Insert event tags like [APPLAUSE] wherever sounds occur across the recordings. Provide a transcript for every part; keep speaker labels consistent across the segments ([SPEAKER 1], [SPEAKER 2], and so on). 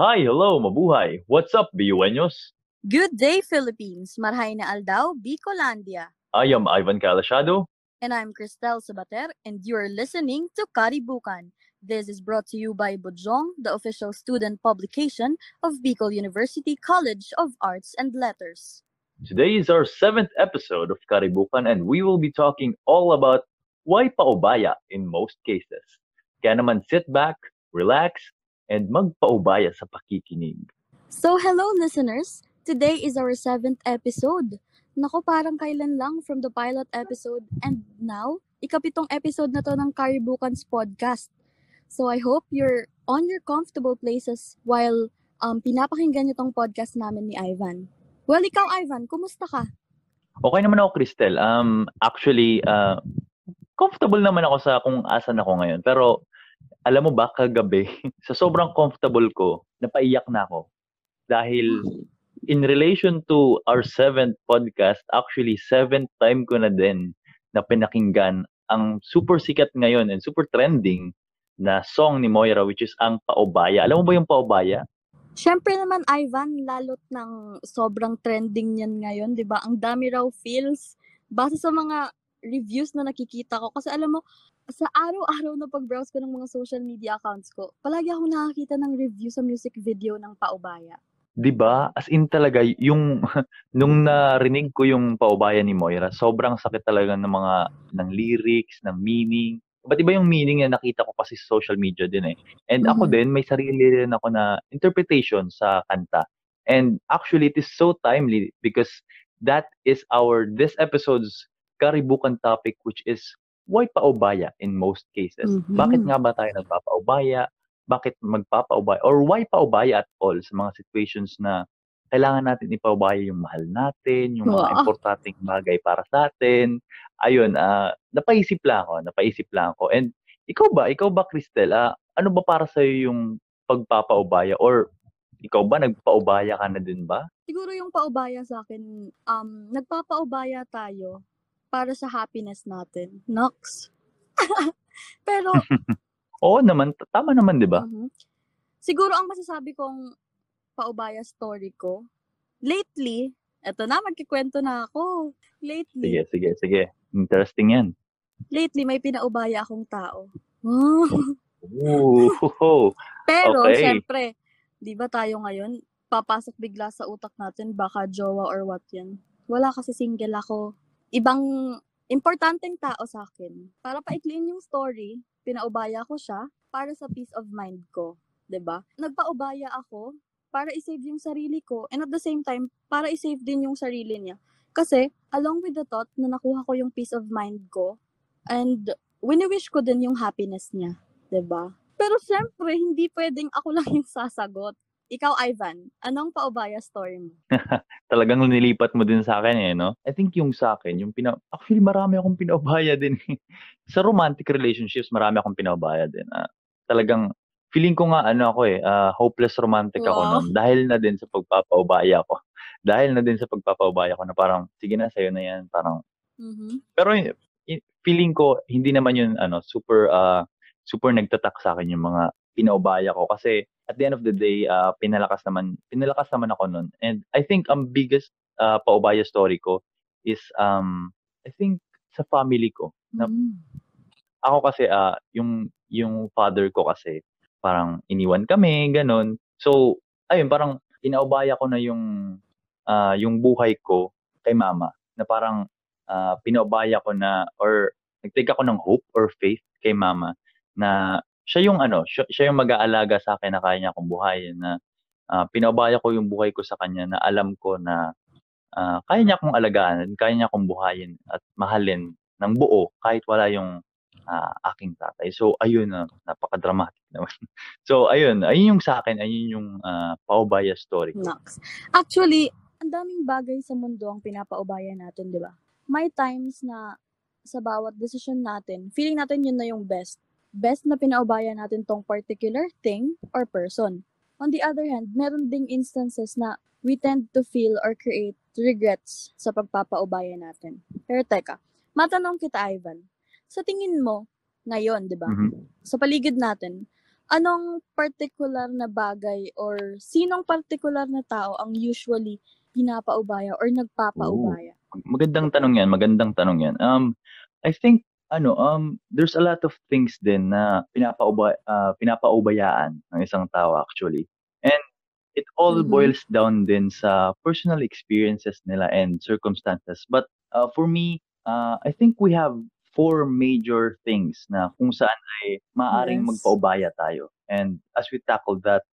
[SPEAKER 1] Hi, hello, mabuhay. What's up, Biyueños?
[SPEAKER 2] Good day, Philippines! Marhay na Aldao, Bicolandia.
[SPEAKER 1] I am Ivan Calashado.
[SPEAKER 2] And I'm Cristel Sabater, and you're listening to Karibukan. This is brought to you by Bujong, the official student publication of Bicol University College of Arts and Letters.
[SPEAKER 1] Today is our seventh episode of Karibukan, and we will be talking all about why paubaya in most cases. Kaya naman sit back, relax, and magpaubaya sa pakikinig.
[SPEAKER 2] So, hello listeners! Today is our seventh episode. Nako, parang kailan lang from the pilot episode and now, ikapitong episode na to ng Karibukan's podcast. So, I hope you're on your comfortable places while um, pinapakinggan niyo tong podcast namin ni Ivan. Well, ikaw, Ivan, kumusta ka?
[SPEAKER 1] Okay naman ako, Cristel. Um, actually, uh, comfortable naman ako sa kung asan ako ngayon. Pero alam mo ba, kagabi, [LAUGHS] sa sobrang comfortable ko, napaiyak na ako. Dahil in relation to our seventh podcast, actually, seventh time ko na din na pinakinggan ang super sikat ngayon and super trending na song ni Moira which is ang Paubaya. Alam mo ba yung Paubaya?
[SPEAKER 2] Siyempre naman, Ivan, lalot ng sobrang trending niyan ngayon, di ba? Ang dami raw feels. Base sa mga reviews na nakikita ko. Kasi alam mo, sa araw-araw na pag-browse ko ng mga social media accounts ko, palagi ako nakakita ng review sa music video ng Paubaya.
[SPEAKER 1] 'Di ba? As in talaga yung [LAUGHS] nung narinig ko yung Paubaya ni Moira, sobrang sakit talaga ng mga ng lyrics, ng meaning. Iba't iba yung meaning na nakita ko kasi sa social media din eh. And ako
[SPEAKER 2] Mhm.
[SPEAKER 1] din, may sarili rin ako na interpretation sa kanta. And actually, it is so timely because that is our this episode's karibukan topic which is why paubaya in most cases.
[SPEAKER 2] Mhm.
[SPEAKER 1] Bakit nga ba tayo nagpapaubaya? Bakit magpapaubaya? Or why paubaya at all sa mga situations na kailangan natin ipaubaya yung mahal natin, yung mga
[SPEAKER 2] Oo.
[SPEAKER 1] importanteng bagay para sa atin. Ayun, ah, napaisip lang ako, napaisip lang ako. And ikaw ba, ikaw ba Cristel, ah, ano ba para sa yung pagpapaubaya or ikaw ba nagpaubaya ka na din ba?
[SPEAKER 2] Siguro yung paubaya sa akin, um, nagpapaubaya tayo para sa happiness natin. Nox. [LAUGHS] Pero, [LAUGHS]
[SPEAKER 1] Oo naman, tama naman 'di ba?
[SPEAKER 2] mhm. siguro ang masasabi kong paubaya story ko, lately, eto na, magkikwento na ako. Lately,
[SPEAKER 1] Sige, sige, sige. Interesting 'yan.
[SPEAKER 2] lately may pinaubaya akong tao. Oh.
[SPEAKER 1] Ooh. [LAUGHS]
[SPEAKER 2] Pero,
[SPEAKER 1] Okay.
[SPEAKER 2] syempre, di ba tayo ngayon, papasok bigla sa utak natin, baka jowa or what yan. Wala kasi single ako. Ibang importanteng tao sa akin. Para paikliin yung story, pinaubaya ko siya para sa peace of mind ko. 'di ba? Nagpaubaya ako para i-save yung sarili ko and at the same time, para i-save din yung sarili niya. Kasi, along with the thought na nakuha ko yung peace of mind ko and wini-wish ko din yung happiness niya. 'di ba? Pero syempre, hindi pwedeng ako lang [LAUGHS] yung sasagot. Ikaw, Ivan, anong paubaya story mo? [LAUGHS]
[SPEAKER 1] Talagang nilipat mo din sa akin eh, no? I think yung sa akin, yung pina... Actually, marami akong pinaubaya din. eh. [LAUGHS] sa romantic relationships, marami akong pinaubaya din. Ah, talagang, feeling ko nga, ano ako eh, ah, hopeless romantic ako
[SPEAKER 2] Wow.
[SPEAKER 1] noon. Dahil na din sa pagpapaubaya ko. [LAUGHS] Dahil na din sa pagpapaubaya ko na parang, sige na, sa'yo na yan. Parang,
[SPEAKER 2] Mhm.
[SPEAKER 1] pero feeling ko, hindi naman yun, ano, super, ah, super nagtatak sa akin yung mga pinaubaya ko. Kasi, at the end of the day, ah, pinalakas naman, pinalakas naman ako nun. And I think ang biggest ah, paubaya story ko is, um, I think, sa family ko. Na,
[SPEAKER 2] Mm.
[SPEAKER 1] ako kasi, ah, yung, yung father ko kasi, parang iniwan kami, ganun. So, ayun, parang inaubaya ko na yung, ah, yung buhay ko kay mama. Na parang, ah, pinaubaya ko na, or nag-take ako ng hope or faith kay mama na siya yung ano, siya, siya yung mag-aalaga sa akin na kaya niya akong buhayin na ah, pinaubaya ko yung buhay ko sa kanya na alam ko na ah, kaya niya akong alagaan, kaya niya akong buhayin at mahalin ng buo kahit wala yung ah, aking tatay. So ayun na napaka-dramatic naman. [LAUGHS] So ayun, ayun yung sa akin, ayun yung ah, paubaya story.
[SPEAKER 2] Nox. Actually, ang daming bagay sa mundo ang pinapaubaya natin, di ba? May times na sa bawat decision natin, feeling natin yun na yung best. Best na pinaubaya natin tong particular thing or person. On the other hand, meron ding instances na we tend to feel or create regrets sa pagpapaubaya natin. Pero teka, matanong kita, Ivan. Sa tingin mo, ngayon, di ba?
[SPEAKER 1] Mhm.
[SPEAKER 2] Sa paligid natin, anong particular na bagay or sinong particular na tao ang usually pinapaubaya or nagpapaubaya?
[SPEAKER 1] Magandang tanong 'yan, magandang tanong 'yan. Um, I think ano, um, there's a lot of things din na pinapauba ah, pinapaubayaan ng isang tao actually. And it all
[SPEAKER 2] Mhm.
[SPEAKER 1] boils down din sa personal experiences nila and circumstances. But, uh, for me, uh, I think we have 4 major things na kung saan ay maaaring
[SPEAKER 2] Yes.
[SPEAKER 1] magpaubaya tayo. And as we tackle that,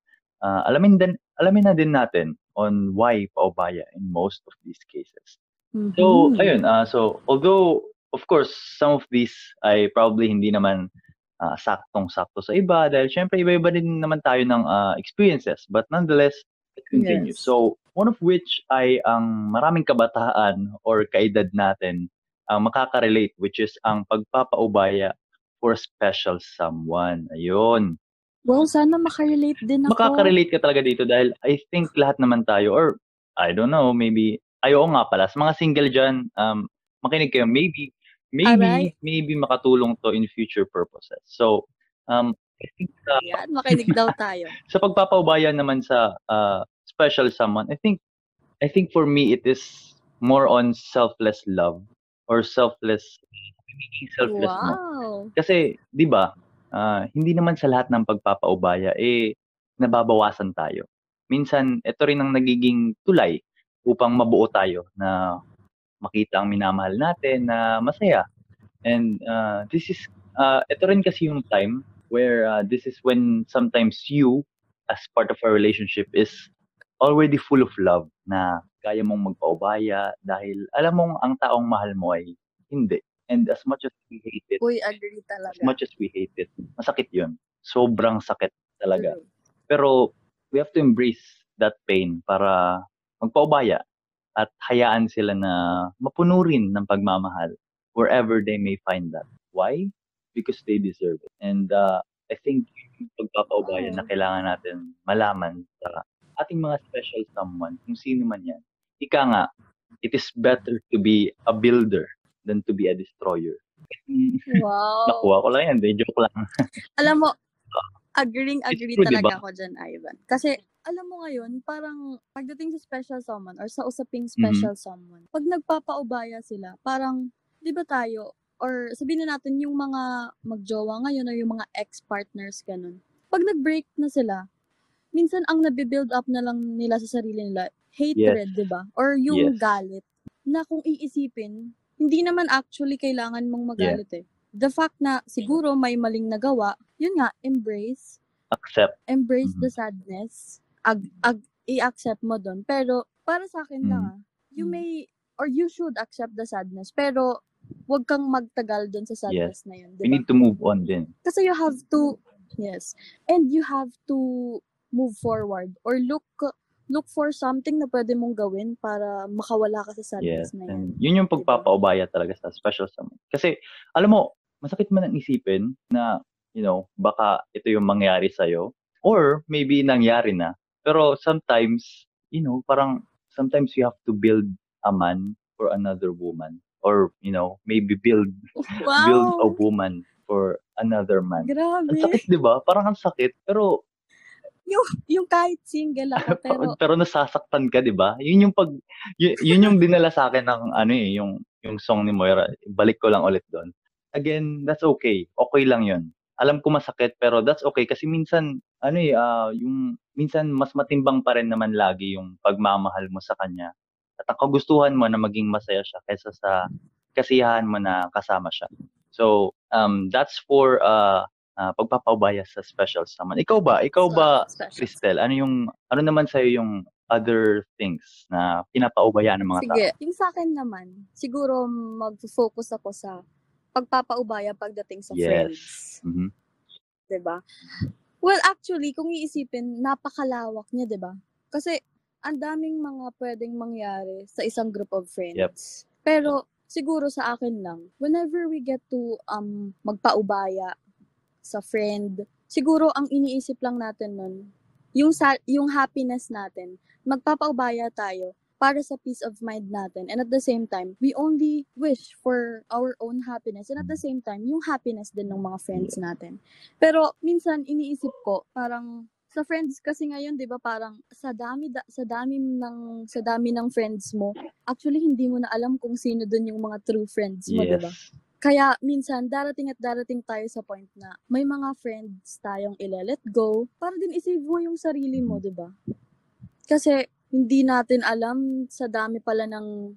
[SPEAKER 1] uh, alamin din alamin na din natin on why paubaya in most of these cases. So,
[SPEAKER 2] Mhm.
[SPEAKER 1] ayun, ah, so although of course some of these ay probably hindi naman, ah, saktong-sakto sa iba dahil siyempre iba-iba din naman tayo ng, ah, experiences but nonetheless, it continues.
[SPEAKER 2] Yes.
[SPEAKER 1] So, one of which ay ang maraming kabataan or kaedad natin ang makaka-relate which is ang pagpapaubaya for a special someone, ayun.
[SPEAKER 2] Wow, sana maka-relate din ako.
[SPEAKER 1] Makaka-relate ka talaga dito dahil I think lahat naman tayo or I don't know, maybe ay oo nga pala, sa mga single diyan, um, makinig kayo. Maybe maybe
[SPEAKER 2] Aray.
[SPEAKER 1] maybe makatulong 'to in future purposes. So, um, I think sa
[SPEAKER 2] Yan, makinig daw tayo. [LAUGHS]
[SPEAKER 1] sa pagpapaubaya naman sa, ah, special someone, I think I think for me it is more on selfless love or selfless selfless mo.
[SPEAKER 2] Wow.
[SPEAKER 1] Kasi 'di ba, ah, hindi naman sa lahat ng pagpapaubaya, eh, nababawasan tayo. Minsan ito rin ang nagiging tulay upang mabuo tayo na makita ang minamahal natin na masaya. And, ah, this is ah, ito rin kasi yung time where, ah, this is when sometimes you as part of a relationship is already full of love na kaya mong magpaubaya dahil alam mong ang taong mahal mo ay hindi. And as much as we hate it
[SPEAKER 2] Uy, agree talaga.
[SPEAKER 1] as much as we hate it, masakit yun. Sobrang sakit talaga.
[SPEAKER 2] True.
[SPEAKER 1] Pero we have to embrace that pain para magpaubaya at hayaan sila na mapuno rin ng pagmamahal wherever they may find that. Why? Because they deserve it. And uh, I think yung pagpapaubaya na
[SPEAKER 2] Wow.
[SPEAKER 1] kailangan natin malaman sa ating mga special someone, kung sino man yan. Ika nga, it is better to be a builder than to be a destroyer.
[SPEAKER 2] Wow. [LAUGHS]
[SPEAKER 1] Nakuha ko lang yan, de, joke lang.
[SPEAKER 2] Alam mo, [LAUGHS] agreeing agree
[SPEAKER 1] true,
[SPEAKER 2] talaga
[SPEAKER 1] diba?
[SPEAKER 2] ako dyan, Ivan. Kasi, alam mo ngayon, parang pagdating sa special someone or sa usaping
[SPEAKER 1] Mm-hmm.
[SPEAKER 2] special someone, pag nagpapaubaya sila, parang, di ba tayo, or sabihin na natin yung mga magjowa ngayon or yung mga ex-partners, ganun. Pag nag-break na sila, minsan ang nabibuild up na lang nila sa sarili nila, hatred, di ba? Or yung
[SPEAKER 1] Yes.
[SPEAKER 2] galit, na kung iisipin, hindi naman actually kailangan mong magalit eh. The fact na siguro may maling nagawa, yun nga, embrace,
[SPEAKER 1] Accept.
[SPEAKER 2] embrace
[SPEAKER 1] Mhm.
[SPEAKER 2] the sadness, ag, ag, i-accept mo doon. Pero, para sa akin lang
[SPEAKER 1] Mm.
[SPEAKER 2] ah, you may, or you should accept the sadness, pero, wag kang magtagal doon sa sadness na yun,
[SPEAKER 1] We
[SPEAKER 2] di ba?
[SPEAKER 1] need to move on din.
[SPEAKER 2] Kasi you have to, yes, and you have to move forward or look look for something na pwede mong gawin para makawala ka sa sadness
[SPEAKER 1] Yes.
[SPEAKER 2] na yan.
[SPEAKER 1] And yun yung pagpapaubaya talaga sa special someone. Kasi, alam mo, masakit man ang isipin na, you know, baka ito yung mangyari sa'yo. Or maybe nangyari na. Pero sometimes, you know, parang sometimes you have to build a man for another woman. Or, you know, maybe build [LAUGHS] build a
[SPEAKER 2] Wow!
[SPEAKER 1] woman for another man. Ang
[SPEAKER 2] Grabe.
[SPEAKER 1] sakit, di ba? Parang ang sakit. Pero
[SPEAKER 2] Yung, yung kahit single ako, [LAUGHS] pero
[SPEAKER 1] pero nasasaktan ka, 'di ba? Yun yung pag yun, yun yung dinala sa akin ng ano eh, yung yung song ni Moira. Balik ko lang ulit doon. Again, that's okay. Okay lang 'yun. Alam ko masakit pero that's okay kasi minsan ano eh ah, yung minsan mas matimbang pa rin naman lagi yung pagmamahal mo sa kanya. At ang kagustuhan mo na maging masaya siya kaysa sa kasiyahan mo na kasama siya. So, um that's for uh, uh pagpapaubaya sa special someone. Ikaw ba? Ikaw ba
[SPEAKER 2] special.
[SPEAKER 1] Cristel, ano yung ano naman sa'yo yung other things na pinapaubayaan ng mga tao?
[SPEAKER 2] Sige, yung sa akin naman, siguro mag-focus ako sa pagpapaubaya pagdating sa
[SPEAKER 1] Yes.
[SPEAKER 2] friends.
[SPEAKER 1] Mhm.
[SPEAKER 2] 'di ba? Well, actually, kung iisipin, napakalawak niya, 'di ba? Kasi ang daming mga pwedeng mangyari sa isang group of friends. Pero siguro sa akin lang, whenever we get to um magpaubaya sa friend, siguro ang iniisip lang natin nun, yung sa, yung happiness natin, magpapaubaya tayo para sa peace of mind natin. And at the same time, we only wish for our own happiness. And at the same time, yung happiness din ng mga friends natin. Pero minsan iniisip ko, parang sa friends kasi ngayon, 'di ba, parang sa dami da, sa dami ng sa dami ng friends mo, actually hindi mo na alam kung sino doon yung mga true friends mo, 'di ba?
[SPEAKER 1] Yes.
[SPEAKER 2] Kaya minsan darating at darating tayo sa point na may mga friends tayong ile-let go para din i-save mo yung sarili mo, 'di ba? Kasi hindi natin alam sa dami pala ng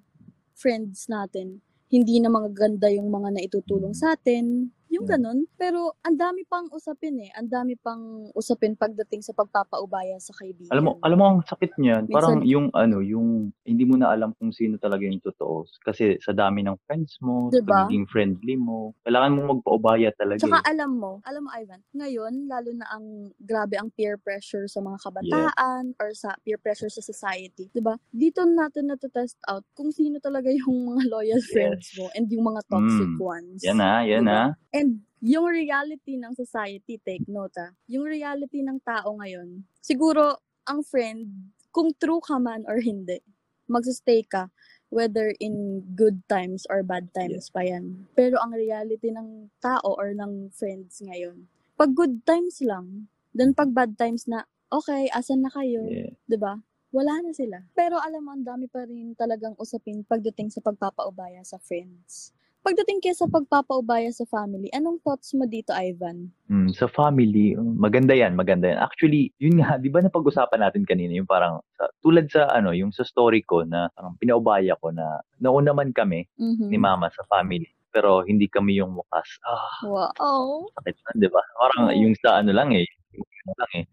[SPEAKER 2] friends natin. Hindi na mga ganda yung mga naitutulong sa atin. Yung ganun. Pero ang dami pang usapin eh. Ang dami pang usapin pagdating sa pagpapaubaya sa kaibigan.
[SPEAKER 1] Alam mo, alam mo ang sakit niyan.
[SPEAKER 2] Minsan-
[SPEAKER 1] Parang yung ano, yung hindi mo na alam kung sino talaga yung totoo. Kasi sa dami ng friends mo,
[SPEAKER 2] Diba?
[SPEAKER 1] pagiging friendly mo, kailangan mo magpaubaya talaga.
[SPEAKER 2] Tsaka
[SPEAKER 1] eh.
[SPEAKER 2] alam mo, alam mo Ivan, ngayon, lalo na ang grabe ang peer pressure sa mga kabataan or sa peer pressure sa society. 'di ba Dito natin na-test out kung sino talaga yung mga loyal friends
[SPEAKER 1] Yes.
[SPEAKER 2] mo and yung mga toxic
[SPEAKER 1] Mm.
[SPEAKER 2] ones.
[SPEAKER 1] Yan na, yan
[SPEAKER 2] Diba?
[SPEAKER 1] na.
[SPEAKER 2] And yung reality ng society, take note ah, yung reality ng tao ngayon, siguro ang friend, kung true ka man or hindi, magsistay ka whether in good times or bad times pa yan. Pero ang reality ng tao or ng friends ngayon, pag good times lang, then pag bad times na, okay, asan na kayo?
[SPEAKER 1] Yeah.
[SPEAKER 2] 'di ba? Wala na sila. Pero alam mo, ang dami pa rin talagang usapin pagdating sa pagpapaubaya sa friends. Pagdating kaya sa pagpapaubaya sa family, anong thoughts mo dito, Ivan?
[SPEAKER 1] Mm, sa family, maganda yan, maganda yan. Actually, yun nga, di ba napag-usapan natin kanina, yung parang, sa, tulad sa ano, yung sa story ko na parang pinaubaya ko na nauna man kami
[SPEAKER 2] Mhm.
[SPEAKER 1] ni mama sa family, pero hindi kami yung wakas. Ah,
[SPEAKER 2] Wow.
[SPEAKER 1] sakit na, di ba? Parang yung sa ano lang eh, yung ano lang eh.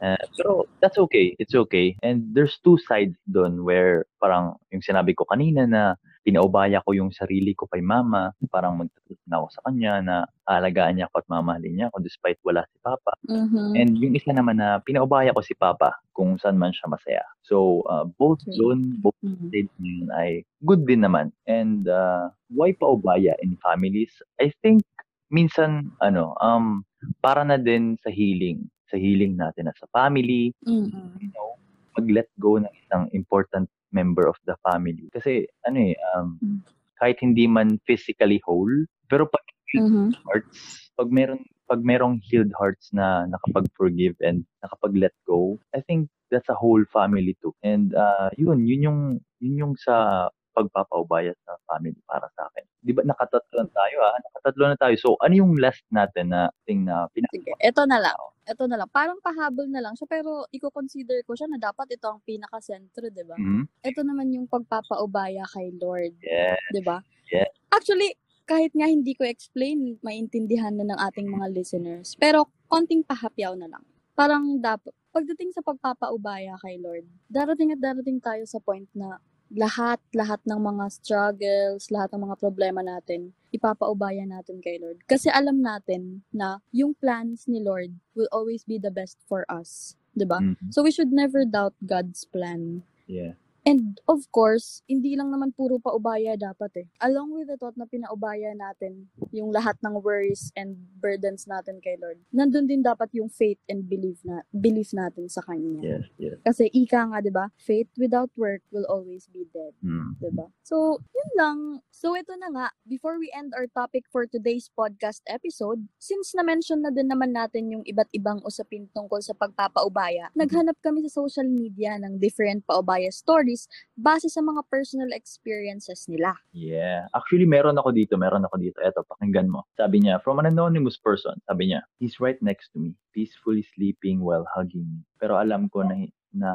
[SPEAKER 1] Eh, pero that's okay, it's okay. And there's two sides doon where parang yung sinabi ko kanina na pinaubaya ko yung sarili ko kay mama, parang magtutulog na ako sa kanya na alagaan niya ako at mamahalin niya ako despite wala si papa.
[SPEAKER 2] Mhm.
[SPEAKER 1] And yung isa naman na pinaubaya ko si papa kung saan man siya masaya. So uh, both
[SPEAKER 2] Okay.
[SPEAKER 1] zone, both
[SPEAKER 2] Mhm.
[SPEAKER 1] stage na yun ay good din naman. And uh, why paubaya in families? I think minsan ano um para na din sa healing, sa healing natin as a family,
[SPEAKER 2] Mhm.
[SPEAKER 1] you know, mag-let go ng isang important member of the family. Kasi ano eh um
[SPEAKER 2] Mm.
[SPEAKER 1] kahit hindi man physically whole, pero pag
[SPEAKER 2] Mhm.
[SPEAKER 1] hearts, pag meron pag merong healed hearts na nakapag-forgive and nakapag-let go, I think that's a whole family too. And uh, yun, yun yung yun yung sa pagpapaubaya sa family para sa akin. 'Di ba nakatatlo na tayo ah, nakatatlo na tayo. So ano yung last natin na thing na pina
[SPEAKER 2] Sige, eto na lang. Eto na lang. Parang pahabol na lang siya, pero i-consider ko siya na dapat ito ang pinaka-sentro, di ba?
[SPEAKER 1] Mhm.
[SPEAKER 2] Ito naman yung pagpapaubaya kay Lord.
[SPEAKER 1] Yeah.
[SPEAKER 2] 'di ba?
[SPEAKER 1] Yeah.
[SPEAKER 2] Actually, kahit nga hindi ko explain, maintindihan na ng ating mga listeners. Pero konting pahapyaw na lang. Parang dapat pagdating sa pagpapaubaya kay Lord, darating at darating tayo sa point na lahat, lahat ng mga struggles, lahat ng mga problema natin, ipapaubaya natin kay Lord. Kasi alam natin na yung plans ni Lord will always be the best for us. 'di ba?
[SPEAKER 1] Mhm.
[SPEAKER 2] So we should never doubt God's plan.
[SPEAKER 1] Yeah.
[SPEAKER 2] And of course, hindi lang naman puro paubaya dapat eh. Along with the thought na pinaubaya natin yung lahat ng worries and burdens natin kay Lord, nandun din dapat yung faith and belief na belief natin sa Kanya.
[SPEAKER 1] Yes, yes.
[SPEAKER 2] Kasi ika nga, di ba? Faith without work will always be dead.
[SPEAKER 1] Mm.
[SPEAKER 2] 'di ba? So, yun lang. So, ito na nga. Before we end our topic for today's podcast episode, since na-mention na din naman natin yung iba't ibang usapin tungkol sa pagpapaubaya, naghanap kami sa social media ng different paubaya stories base sa mga personal experiences nila.
[SPEAKER 1] Yeah. Actually, meron ako dito, meron ako dito. Eto, pakinggan mo. Sabi niya, from an anonymous person, sabi niya, he's right next to me, peacefully sleeping while hugging me. Pero alam ko na, na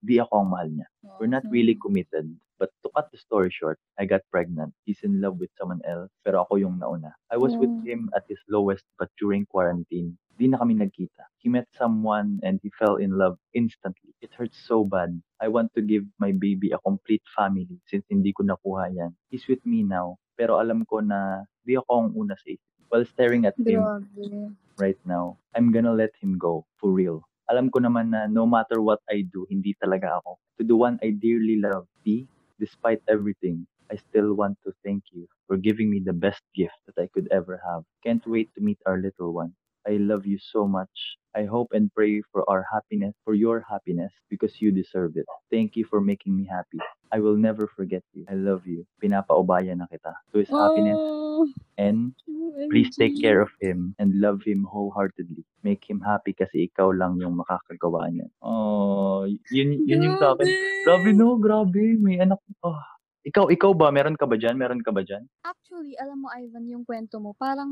[SPEAKER 1] di ako ang mahal niya. We're not really committed. But to cut the story short, I got pregnant. He's in love with someone else, pero ako yung nauna. I was with him at his lowest, but during quarantine, di na kami nagkita. He met someone and he fell in love instantly. It hurts so bad. I want to give my baby a complete family since hindi ko nakuha yan. He's with me now, pero alam ko na di ako ang una sa isip. While staring at him
[SPEAKER 2] Grabe.
[SPEAKER 1] right now, I'm gonna let him go, for real. Alam ko naman na no matter what I do, hindi talaga ako. To the one I dearly love, D, despite everything, I still want to thank you for giving me the best gift that I could ever have. Can't wait to meet our little one. I love you so much. I hope and pray for our happiness, for your happiness, because you deserve it. Thank you for making me happy. I will never forget you. I love you. Pinapaubaya na kita. To his happiness
[SPEAKER 2] Oh,
[SPEAKER 1] and please take care of him and love him wholeheartedly. Make him happy kasi ikaw lang yung makakagawa niyan. Oh, yun, yun yung sa akin. Grabe no, grabe. May anak. Oh. Ikaw, ikaw ba? Meron ka ba dyan? Meron ka ba dyan?
[SPEAKER 2] Actually, alam mo, Ivan, yung kwento mo, parang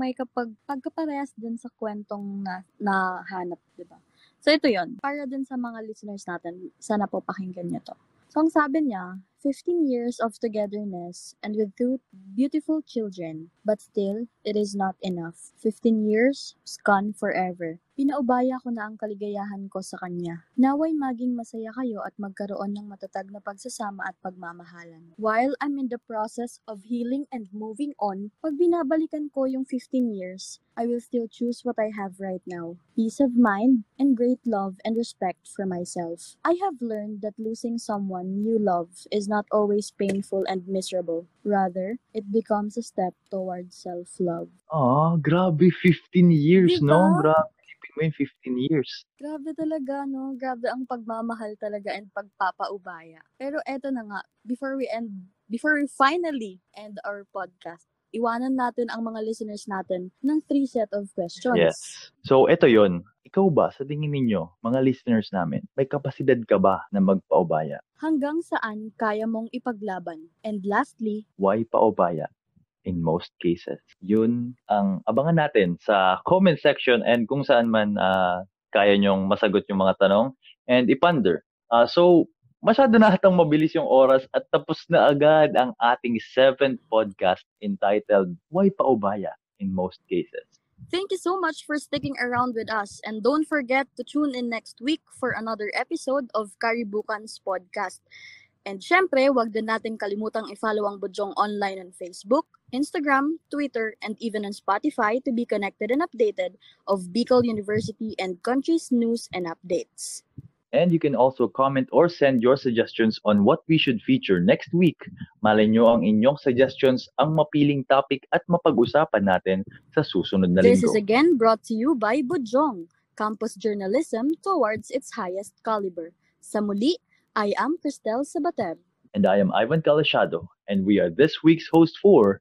[SPEAKER 2] may kapag, pagkaparehas din sa kwentong na, nahanap, di ba? So, ito yon Para din sa mga listeners natin, sana po pakinggan niyo to. So, ang sabi niya, 15 years of togetherness and with two beautiful children, but still, it is not enough. 15 years, gone forever. Pinaubaya ko na ang kaligayahan ko sa kanya. Naway maging masaya kayo at magkaroon ng matatag na pagsasama at pagmamahalan. While I'm in the process of healing and moving on, pag binabalikan ko yung 15 years, I will still choose what I have right now. Peace of mind and great love and respect for myself. I have learned that losing someone you love is not always painful and miserable. Rather, it becomes a step towards self-love.
[SPEAKER 1] Ah, grabe. 15 years,
[SPEAKER 2] Diba?
[SPEAKER 1] no? Grabe. Mo yung 15 years.
[SPEAKER 2] Grabe talaga, no? Grabe ang pagmamahal talaga and pagpapaubaya. Pero eto na nga, before we end, before we finally end our podcast, iwanan natin ang mga listeners natin ng three set of questions.
[SPEAKER 1] Yes. So, ito yon. Ikaw ba, sa tingin ninyo, mga listeners namin, may kapasidad ka ba na magpaubaya?
[SPEAKER 2] Hanggang saan kaya mong ipaglaban? And lastly,
[SPEAKER 1] Why paubaya? In most cases. Yun ang abangan natin sa comment section and kung saan man ah, kaya nyong masagot yung mga tanong and iponder. Ah, so, masyado na hatang mabilis yung oras at tapos na agad ang ating seventh podcast entitled Why Paubaya? In most cases.
[SPEAKER 2] Thank you so much for sticking around with us and don't forget to tune in next week for another episode of Karibukan's podcast. And syempre, wag din natin kalimutang i-follow ang Bujong online on Facebook, Instagram, Twitter, and even on Spotify to be connected and updated of Bicol University and country's news and updates.
[SPEAKER 1] And you can also comment or send your suggestions on what we should feature next week. Malay nyo ang inyong suggestions ang mapiling topic at mapag-usapan natin sa susunod na
[SPEAKER 2] This
[SPEAKER 1] linggo.
[SPEAKER 2] is again brought to you by Bujong, campus journalism towards its highest caliber. Sa muli, I am Cristel Sabater.
[SPEAKER 1] And I am Ivan Calashado, and we are this week's host for